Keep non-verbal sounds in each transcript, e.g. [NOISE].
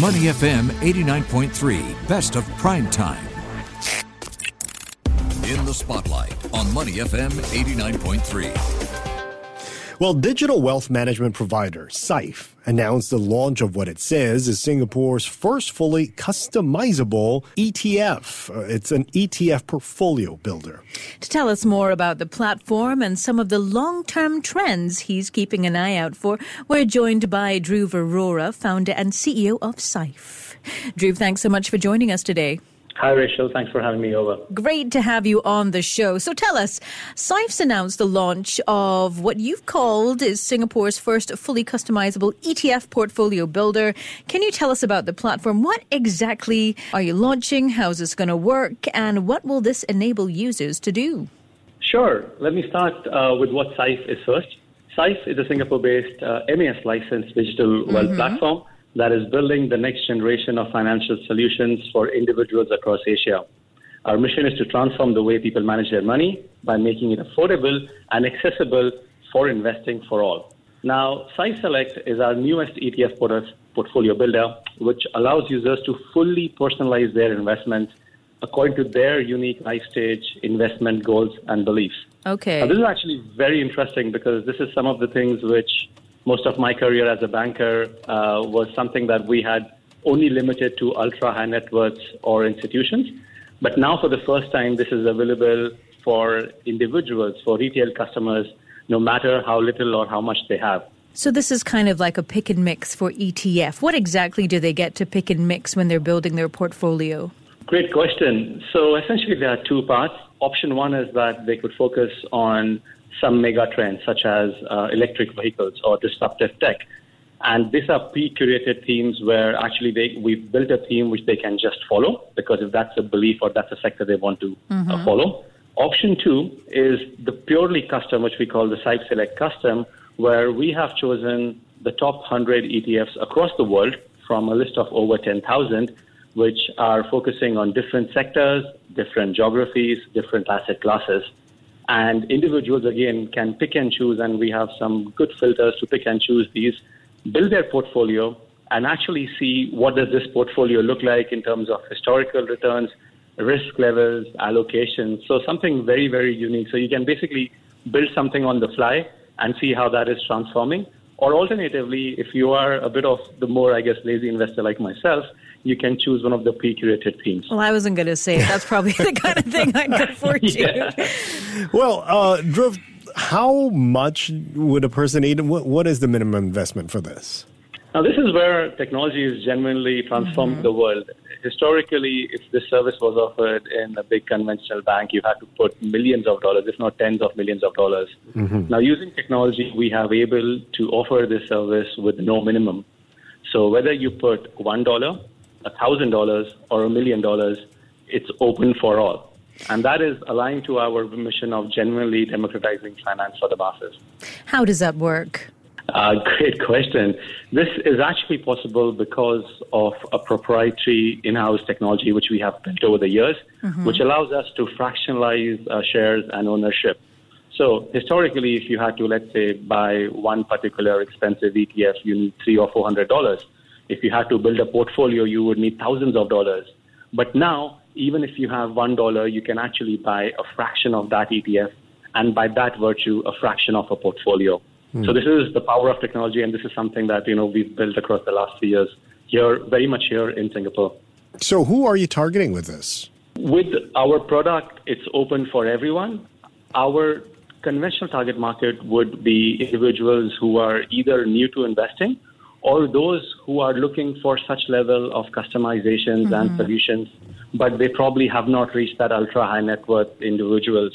Money FM 89.3, best of prime time. In the spotlight on Money FM 89.3. Well, digital wealth management provider Syfe announced the launch of what it says is Singapore's first fully customizable ETF. Uh, it's an ETF portfolio builder. To tell us more about the platform and some of the long term trends he's keeping an eye out for, we're joined by Dhruv Arora, founder and CEO of Syfe. Dhruv, thanks so much for joining us today. Hi, Rachel. Thanks for having me over. Great to have you on the show. So tell us, Syfe's announced the launch of what you've called is Singapore's first fully customizable ETF portfolio builder. Can you tell us about the platform? What exactly are you launching? How's this going to work? And what will this enable users to do? Sure. Let me start uh, with what Syfe is first. Syfe is a Singapore-based uh, MAS licensed digital wealth mm-hmm. platform that is building the next generation of financial solutions for individuals across Asia. Our mission is to transform the way people manage their money by making it affordable and accessible for investing for all. Now, Syfe Select is our newest ETF portfolio builder, which allows users to fully personalize their investments according to their unique life stage, investment goals, and beliefs. Okay. Now, this is actually very interesting because this is some of the things which most of my career as a banker uh, was something that we had only limited to ultra high net worths or institutions. But now, for the first time, this is available for individuals, for retail customers, no matter how little or how much they have. So, this is kind of like a pick and mix for ETF. What exactly do they get to pick and mix when they're building their portfolio? Great question. So, essentially, there are two parts. Option one is that they could focus on some mega trends such as uh, electric vehicles or disruptive tech. And these are pre-curated themes where actually they, we've built a theme which they can just follow because if that's a belief or that's a sector they want to uh, mm-hmm. uh, follow. Option two is the purely custom, which we call the Syfe Select Custom, where we have chosen the top 100 ETFs across the world from a list of over 10,000, which are focusing on different sectors, different geographies, different asset classes. And individuals, again, can pick and choose, and we have some good filters to pick and choose these, build their portfolio, and actually see what does this portfolio look like in terms of historical returns, risk levels, allocations. So something very, very unique. So you can basically build something on the fly and see how that is transforming. Or alternatively, if you are a bit of the more, I guess, lazy investor like myself, you can choose one of the pre-curated themes. Well, I wasn't going to say that's probably the kind of thing I'd afford [LAUGHS] yeah. to. Well, uh, Dhruv, how much would a person need? What, what is the minimum investment for this? Now, this is where technology is genuinely transformed mm-hmm. the world. Historically, if this service was offered in a big conventional bank, you had to put millions of dollars, if not tens of millions of dollars. Mm-hmm. Now, using technology, we have able to offer this service with no minimum. So whether you put one dollar, a thousand dollars, or a million dollars, it's open for all. And that is aligned to our mission of genuinely democratizing finance for the masses. How does that work? Uh, great question. This is actually possible because of a proprietary in-house technology which we have built over the years, mm-hmm. which allows us to fractionalize uh, shares and ownership. So historically, if you had to, let's say, buy one particular expensive ETF, you need three or four hundred dollars. If you had to build a portfolio, you would need thousands of dollars. But now, even if you have one dollar, you can actually buy a fraction of that ETF, and by that virtue, a fraction of a portfolio. Mm. So this is the power of technology, and this is something that you know we've built across the last few years here, very much here in Singapore. So who are you targeting with this? With our product, it's open for everyone. Our conventional target market would be individuals who are either new to investing or those who are looking for such level of customizations mm-hmm. and solutions, but they probably have not reached that ultra high net worth individuals.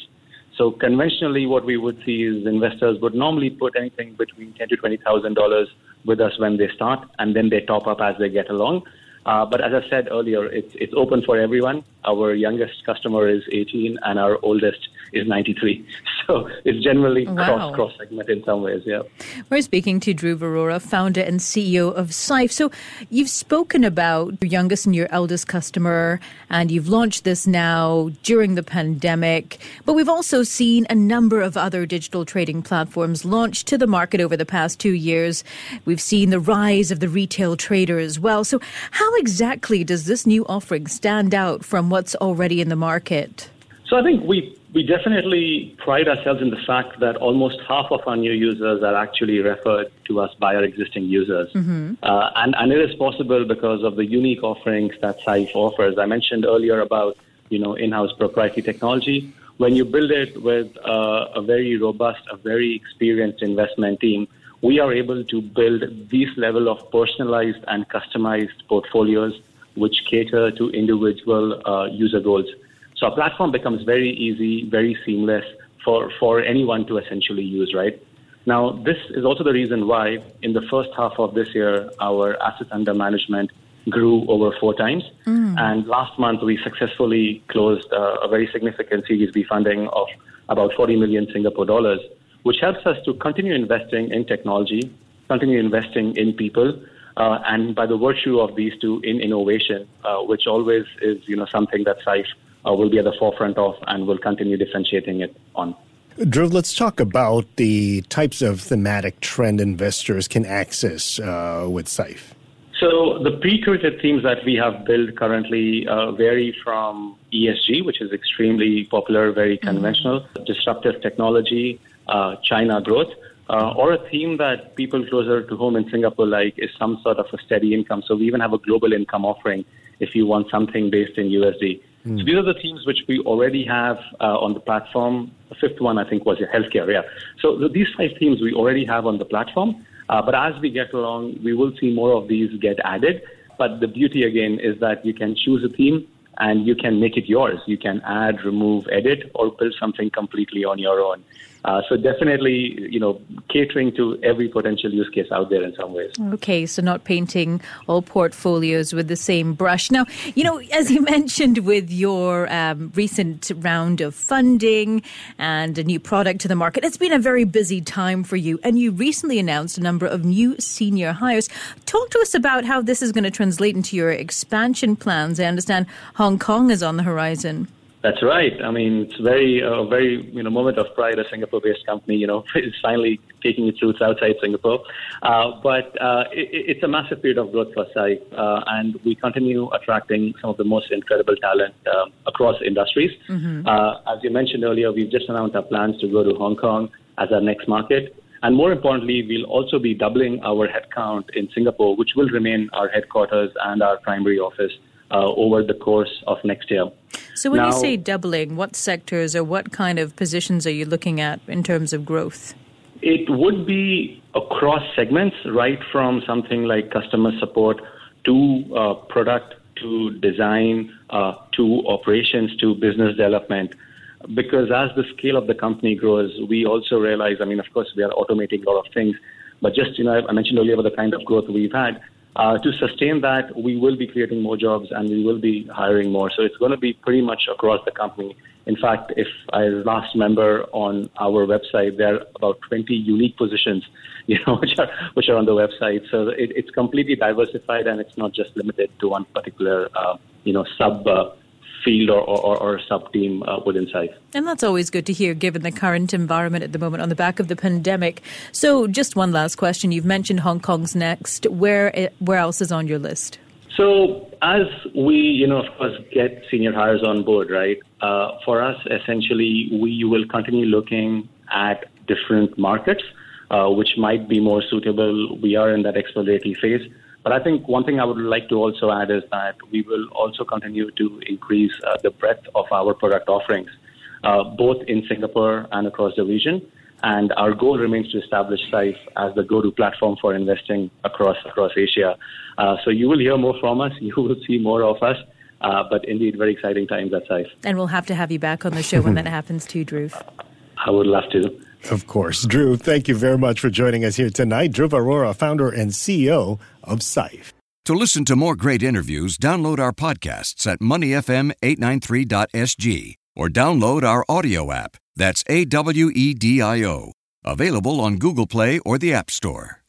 So conventionally, what we would see is investors would normally put anything between ten to twenty thousand dollars with us when they start, and then they top up as they get along. Uh, but as I said earlier, it's it's open for everyone. Our youngest customer is 18, and our oldest is 93. So it's generally Wow. cross cross segment in some ways. Yeah. We're speaking to Dhruv Arora, founder and CEO of Syfe. So you've spoken about your youngest and your eldest customer, and you've launched this now during the pandemic. But we've also seen a number of other digital trading platforms launch to the market over the past two years. We've seen the rise of the retail trader as well. So how exactly does this new offering stand out from what's already in the market? So I think we we definitely pride ourselves in the fact that almost half of our new users are actually referred to us by our existing users, uh, and and it is possible because of the unique offerings that Syfe offers. I mentioned earlier about you know in-house proprietary technology. When you build it with uh, a very robust, a very experienced investment team, we are able to build this level of personalized and customized portfolios which cater to individual uh, user goals. So our platform becomes very easy, very seamless for, for anyone to essentially use, right? Now, this is also the reason why in the first half of this year, our assets under management grew over four times. And last month, we successfully closed uh, a very significant Series B funding of about 40 million Singapore dollars, which helps us to continue investing in technology, continue investing in people, uh, and by the virtue of these two, in innovation, uh, which always is, you know, something that Syfe uh, will be at the forefront of and will continue differentiating it on. Dhruv, let's talk about the types of thematic trend investors can access uh, with Syfe. So the pre-curated themes that we have built currently uh, vary from ESG, which is extremely popular, very conventional, disruptive technology, uh, China growth, uh, or a theme that people closer to home in Singapore like is some sort of a steady income. So we even have a global income offering if you want something based in USD. So these are the themes which we already have uh, on the platform. The fifth one, I think, was your healthcare. Yeah. So th- these five themes we already have on the platform. Uh, but as we get along, we will see more of these get added. But the beauty again is that you can choose a theme and you can make it yours. You can add, remove, edit, or build something completely on your own. Uh, so definitely, you know, catering to every potential use case out there in some ways. Okay, so not painting all portfolios with the same brush. Now, you know, as you [LAUGHS] mentioned with your um, recent round of funding and a new product to the market, it's been a very busy time for you. And you recently announced a number of new senior hires. Talk to us about how this is going to translate into your expansion plans. I understand Hong Kong is on the horizon. That's right. I mean, it's very, uh, very, you know, moment of pride. A Singapore-based company, you know, [LAUGHS] is finally taking its roots outside Singapore. Uh, but uh, it, it's a massive period of growth for SAI, uh, and we continue attracting some of the most incredible talent uh, across industries. Uh, as you mentioned earlier, we've just announced our plans to go to Hong Kong as our next market. And more importantly, we'll also be doubling our headcount in Singapore, which will remain our headquarters and our primary office uh, over the course of next year. So when you say doubling, what sectors or what kind of positions are you looking at in terms of growth? It would be across segments, right from something like customer support to uh, product to design uh, to operations to business development. Because as the scale of the company grows, we also realize, I mean, of course, we are automating a lot of things, but just, you know, I mentioned earlier about the kind of growth we've had. Uh, to sustain that, we will be creating more jobs and we will be hiring more. So it's going to be pretty much across the company. In fact, if I last remember on our website, there are about 20 unique positions, [LAUGHS] you know, which are which are on the website. So it, it's completely diversified and it's not just limited to one particular, uh, you know, sub uh, field or, or, or sub team uh, within Syfe. And that's always good to hear given the current environment at the moment on the back of the pandemic. So, just one last question. You've mentioned Hong Kong's next. Where, where else is on your list? So as we, you know, of course, get senior hires on board, right? Uh, for us, essentially, we will continue looking at different markets, uh, which might be more suitable. We are in that exploratory phase. But I think one thing I would like to also add is that we will also continue to increase uh, the breadth of our product offerings, uh, both in Singapore and across the region. And our goal remains to establish Syfe as the go-to platform for investing across across Asia. Uh, so you will hear more from us. [LAUGHS] You will see more of us. Uh, but indeed, very exciting times at Syfe. And we'll have to have you back on the show when that [LAUGHS] happens too, Dhruv. I would love to. Of course. Dhruv, thank you very much for joining us here tonight. Dhruv Arora, founder and CEO of Syfe. To listen to more great interviews, download our podcasts at moneyfm893.sg or download our audio app. That's A W E D I O. Available on Google Play or the App Store.